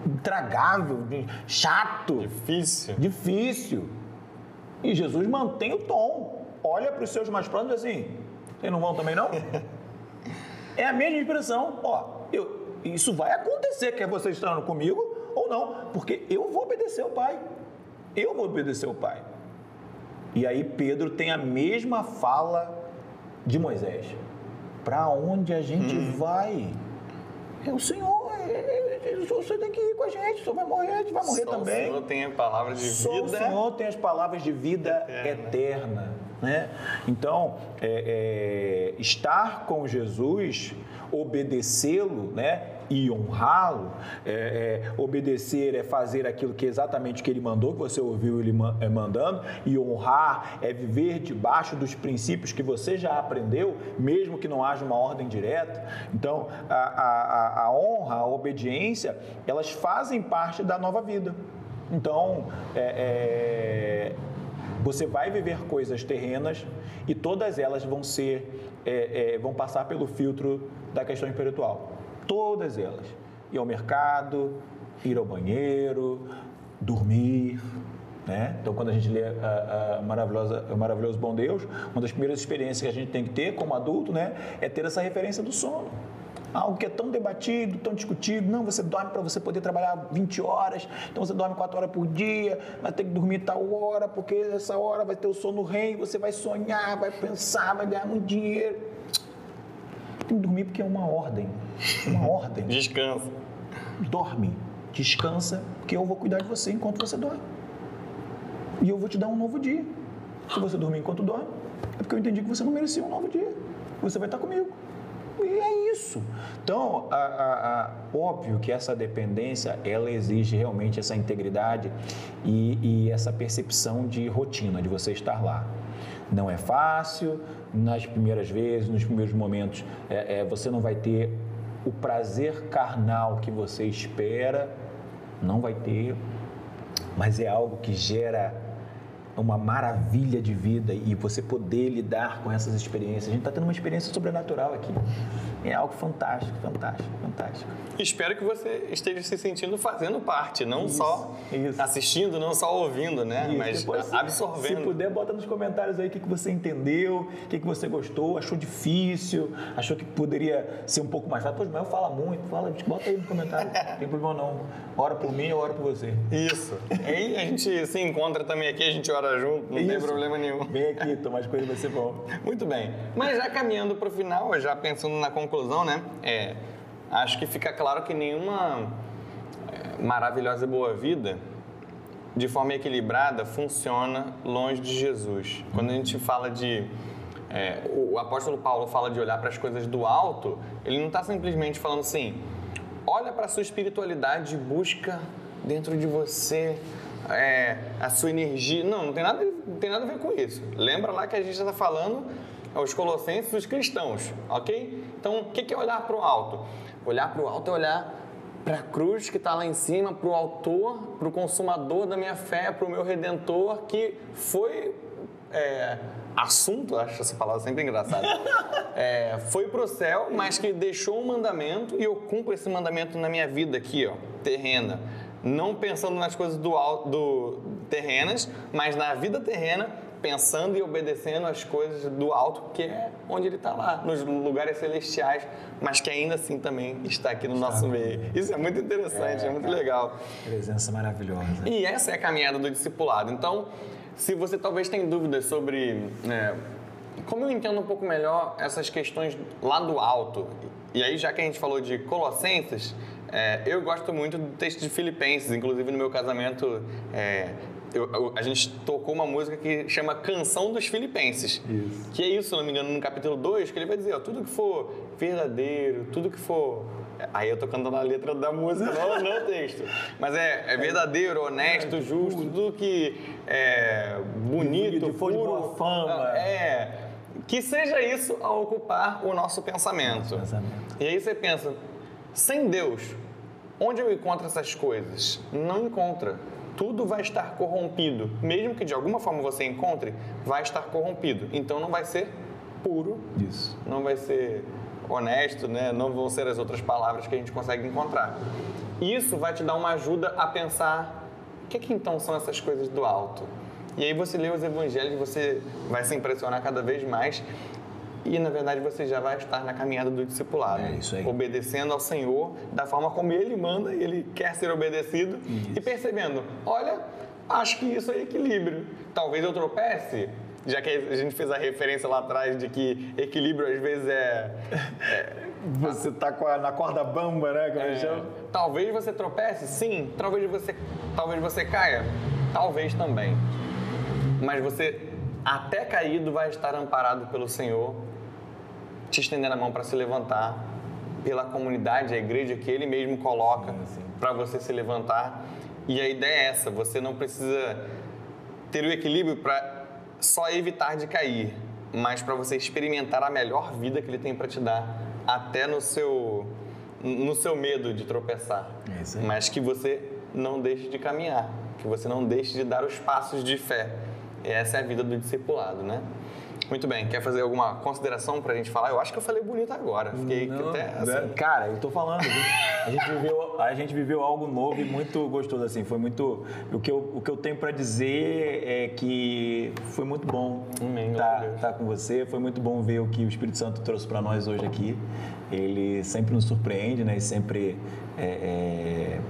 intragável, chato. Difícil. Difícil. E Jesus mantém o tom. Olha para os seus mais próximos assim: vocês não vão também não? é a mesma expressão. Ó, eu, isso vai acontecer, quer você estando comigo ou não, porque eu vou obedecer ao Pai. Eu vou obedecer ao Pai. E aí Pedro tem a mesma fala de Moisés. Para onde a gente hum. vai? É o Senhor. É, você tem que ir com a gente, o senhor vai morrer, a gente vai morrer Só também. O Senhor tem a palavra de Só vida. O Senhor tem as palavras de vida eterna. eterna né? Então, é, é, estar com Jesus, obedecê-lo, né? E honrá-lo, é, é, obedecer é fazer aquilo que é exatamente que ele mandou, que você ouviu ele é, mandando, e honrar é viver debaixo dos princípios que você já aprendeu, mesmo que não haja uma ordem direta. Então, a, a, a honra, a obediência, elas fazem parte da nova vida. Então, é, é, você vai viver coisas terrenas e todas elas vão ser, é, é, vão passar pelo filtro da questão espiritual. Todas elas. Ir ao mercado, ir ao banheiro, dormir. Né? Então, quando a gente lê a, a maravilhosa, o maravilhoso Bom Deus, uma das primeiras experiências que a gente tem que ter como adulto né, é ter essa referência do sono algo que é tão debatido, tão discutido. Não, você dorme para você poder trabalhar 20 horas, então você dorme 4 horas por dia, vai ter que dormir tal hora, porque essa hora vai ter o sono rei, você vai sonhar, vai pensar, vai ganhar muito dinheiro tem que dormir porque é uma ordem. Uma ordem. Descansa. Dorme. Descansa, porque eu vou cuidar de você enquanto você dorme. E eu vou te dar um novo dia. Se você dormir enquanto dorme, é porque eu entendi que você não merecia um novo dia. Você vai estar comigo. E é isso. Então, a, a, a, óbvio que essa dependência, ela exige realmente essa integridade e, e essa percepção de rotina, de você estar lá. Não é fácil, nas primeiras vezes, nos primeiros momentos, é, é, você não vai ter o prazer carnal que você espera, não vai ter, mas é algo que gera uma maravilha de vida e você poder lidar com essas experiências. A gente está tendo uma experiência sobrenatural aqui. É algo fantástico, fantástico, fantástico. Espero que você esteja se sentindo fazendo parte, não Isso, só isso. assistindo, não só ouvindo, né? Isso, Mas depois, absorvendo. Se puder, bota nos comentários aí o que, que você entendeu, o que, que você gostou, achou difícil, achou que poderia ser um pouco mais fácil. Pois, mas eu falo muito, fala, bota aí no comentário, não tem problema não. Ora por mim, eu oro por você. Isso. Aí a gente se encontra também aqui, a gente ora junto, não tem Isso. problema nenhum. Vem aqui, tomar as coisas vai ser bom. Muito bem. Mas já caminhando para o final, já pensando na conclusão, né? É, acho que fica claro que nenhuma é, maravilhosa e boa vida, de forma equilibrada, funciona longe de Jesus. Quando a gente fala de. é, o apóstolo Paulo fala de olhar para as coisas do alto, ele não está simplesmente falando assim: olha para a sua espiritualidade e busca dentro de você é, a sua energia. Não, não tem, nada, não tem nada a ver com isso. Lembra lá que a gente está falando aos colossenses, os cristãos, ok? Então, o que é olhar para o alto? Olhar para o alto é olhar para a cruz que está lá em cima, para o autor, para o consumador da minha fé, para o meu redentor, que foi é, assunto, acho essa palavra sempre engraçada, é, foi para o céu, mas que deixou um mandamento e eu cumpro esse mandamento na minha vida aqui, ó, terrena. Não pensando nas coisas do, do terrenas, mas na vida terrena, pensando e obedecendo as coisas do alto, que é onde ele está lá, nos lugares celestiais, mas que ainda assim também está aqui no nosso meio. Isso é muito interessante, é, muito legal. Presença maravilhosa. E essa é a caminhada do discipulado. Então, se você talvez tenha dúvidas sobre né, como eu entendo um pouco melhor essas questões lá do alto, e aí já que a gente falou de Colossenses, é, eu gosto muito do texto de Filipenses, inclusive no meu casamento. é, eu- eu- a gente tocou uma música que chama Canção dos Filipenses. Isso. Que é isso, se não me engano, no capítulo 2, que ele vai dizer, ó, tudo que for verdadeiro, tudo que for. Aí eu tô cantando a letra da música, não, não o texto. Mas é, é verdadeiro, honesto, justo, tudo que é bonito, Que for de puro, boa fama. É. Que seja isso a ocupar o nosso pensamento. pensamento. E aí você pensa, sem Deus, onde eu encontro essas coisas? Não encontra. Tudo vai estar corrompido. Mesmo que de alguma forma você encontre, vai estar corrompido. Então não vai ser puro, Isso. não vai ser honesto, né? não vão ser as outras palavras que a gente consegue encontrar. Isso vai te dar uma ajuda a pensar o que, que então são essas coisas do alto. E aí você lê os evangelhos, você vai se impressionar cada vez mais e na verdade você já vai estar na caminhada do discipulado, É isso aí. obedecendo ao Senhor da forma como Ele manda, e Ele quer ser obedecido e percebendo, olha, acho que isso é equilíbrio. Talvez eu tropece, já que a gente fez a referência lá atrás de que equilíbrio às vezes é Você tá a- na corda bamba, né? Como É, eles chamam? talvez você tropece, sim. Talvez você, talvez você caia, talvez também. Mas você, até caído, vai estar amparado pelo Senhor, te estendendo a mão para se levantar, pela comunidade, a igreja que Ele mesmo coloca para você se levantar. E a ideia é essa: você não precisa ter o equilíbrio para só evitar de cair, mas para você experimentar a melhor vida que Ele tem para te dar, até no seu no seu medo de tropeçar. É. Mas que você não deixe de caminhar, que você não deixe de dar os passos de fé. E essa é a vida do discipulado, né? Muito bem, quer fazer alguma consideração para a gente falar? Eu acho que eu falei bonito agora. Fiquei Não, até né? assim. Cara, eu tô falando. A gente, viveu, a gente viveu algo novo e muito gostoso assim. Foi muito. O que eu, o que eu tenho para dizer é que foi muito bom glória estar Deus. tá com você. Foi muito bom ver o que o Espírito Santo trouxe para nós hoje aqui. Ele sempre nos surpreende, né? E sempre é, é...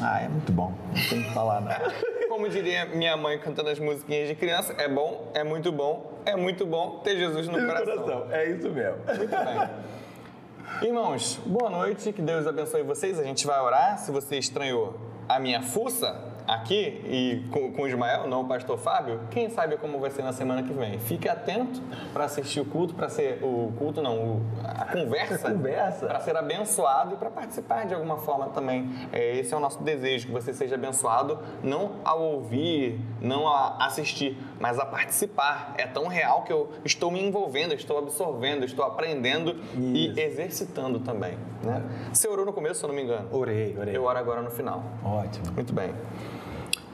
Ah, é muito bom. Não tem o que falar nada. Como diria minha mãe cantando as musiquinhas de criança, é bom, é muito bom, é muito bom ter Jesus no coração. É isso mesmo. Muito bem. Irmãos, boa noite, que Deus abençoe vocês. A gente vai orar. Se você estranhou a minha fuça aqui e com, com o Ismael, não o pastor Fábio, quem sabe como vai ser na semana que vem. Fique atento para assistir o culto, para ser o culto não, o- a conversa, conversa. para ser abençoado e para participar de alguma forma também. É, esse é o nosso desejo, que você seja abençoado não ao ouvir, não a assistir, mas a participar. É tão real que eu estou me envolvendo, estou absorvendo, estou aprendendo Isso. e exercitando também. Né? Você orou no começo, se eu não me engano? Orei, orei. Eu oro agora no final. Ótimo. Muito bem.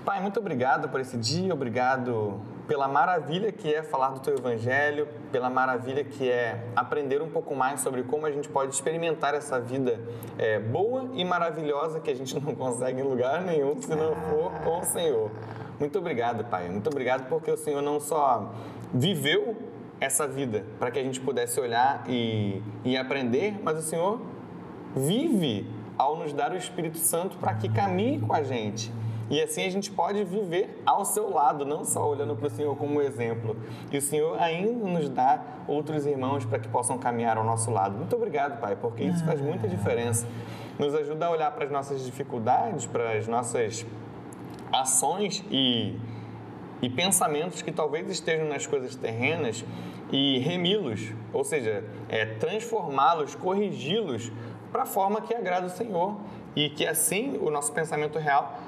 Pai, muito obrigado por esse dia, obrigado pela maravilha que é falar do teu evangelho, pela maravilha que é aprender um pouco mais sobre como a gente pode experimentar essa vida é, boa e maravilhosa que a gente não consegue em lugar nenhum se não for com o Senhor. Muito obrigado, Pai. Muito obrigado porque o Senhor não só viveu essa vida para que a gente pudesse olhar e, e aprender, mas o Senhor vive ao nos dar o Espírito Santo para que caminhe com a gente. E assim a gente pode viver ao seu lado, não só olhando para o Senhor como exemplo. E o Senhor ainda nos dá outros irmãos para que possam caminhar ao nosso lado. Muito obrigado, Pai, porque isso faz muita diferença. Nos ajuda a olhar para as nossas dificuldades, para as nossas ações e, e pensamentos que talvez estejam nas coisas terrenas e remi-los, ou seja, é, transformá-los, corrigi-los para a forma que agrada o Senhor e que assim o nosso pensamento real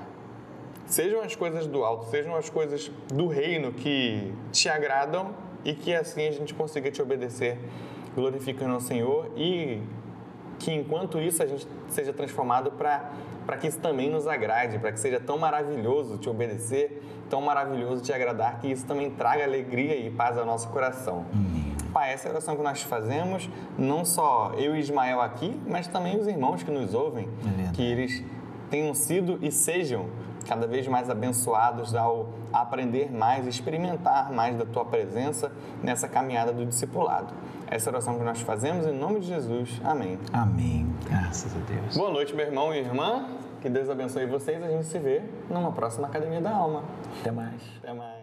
sejam as coisas do alto, sejam as coisas do reino que te agradam e que assim a gente consiga te obedecer, glorificando ao Senhor e que enquanto isso a gente seja transformado para que isso também nos agrade, para que seja tão maravilhoso te obedecer, tão maravilhoso te agradar, que isso também traga alegria e paz ao nosso coração. Amém. Pai, essa é a oração que nós fazemos, não só eu e Ismael aqui, mas também os irmãos que nos ouvem, Amém. que eles tenham sido e sejam cada vez mais abençoados ao aprender mais, experimentar mais da tua presença nessa caminhada do discipulado. Essa oração que nós fazemos em nome de Jesus. Amém. Amém. Graças a Deus. Boa noite, meu irmão e irmã. Que Deus abençoe vocês. A gente se vê numa próxima Academia da Alma. Até mais. Até mais.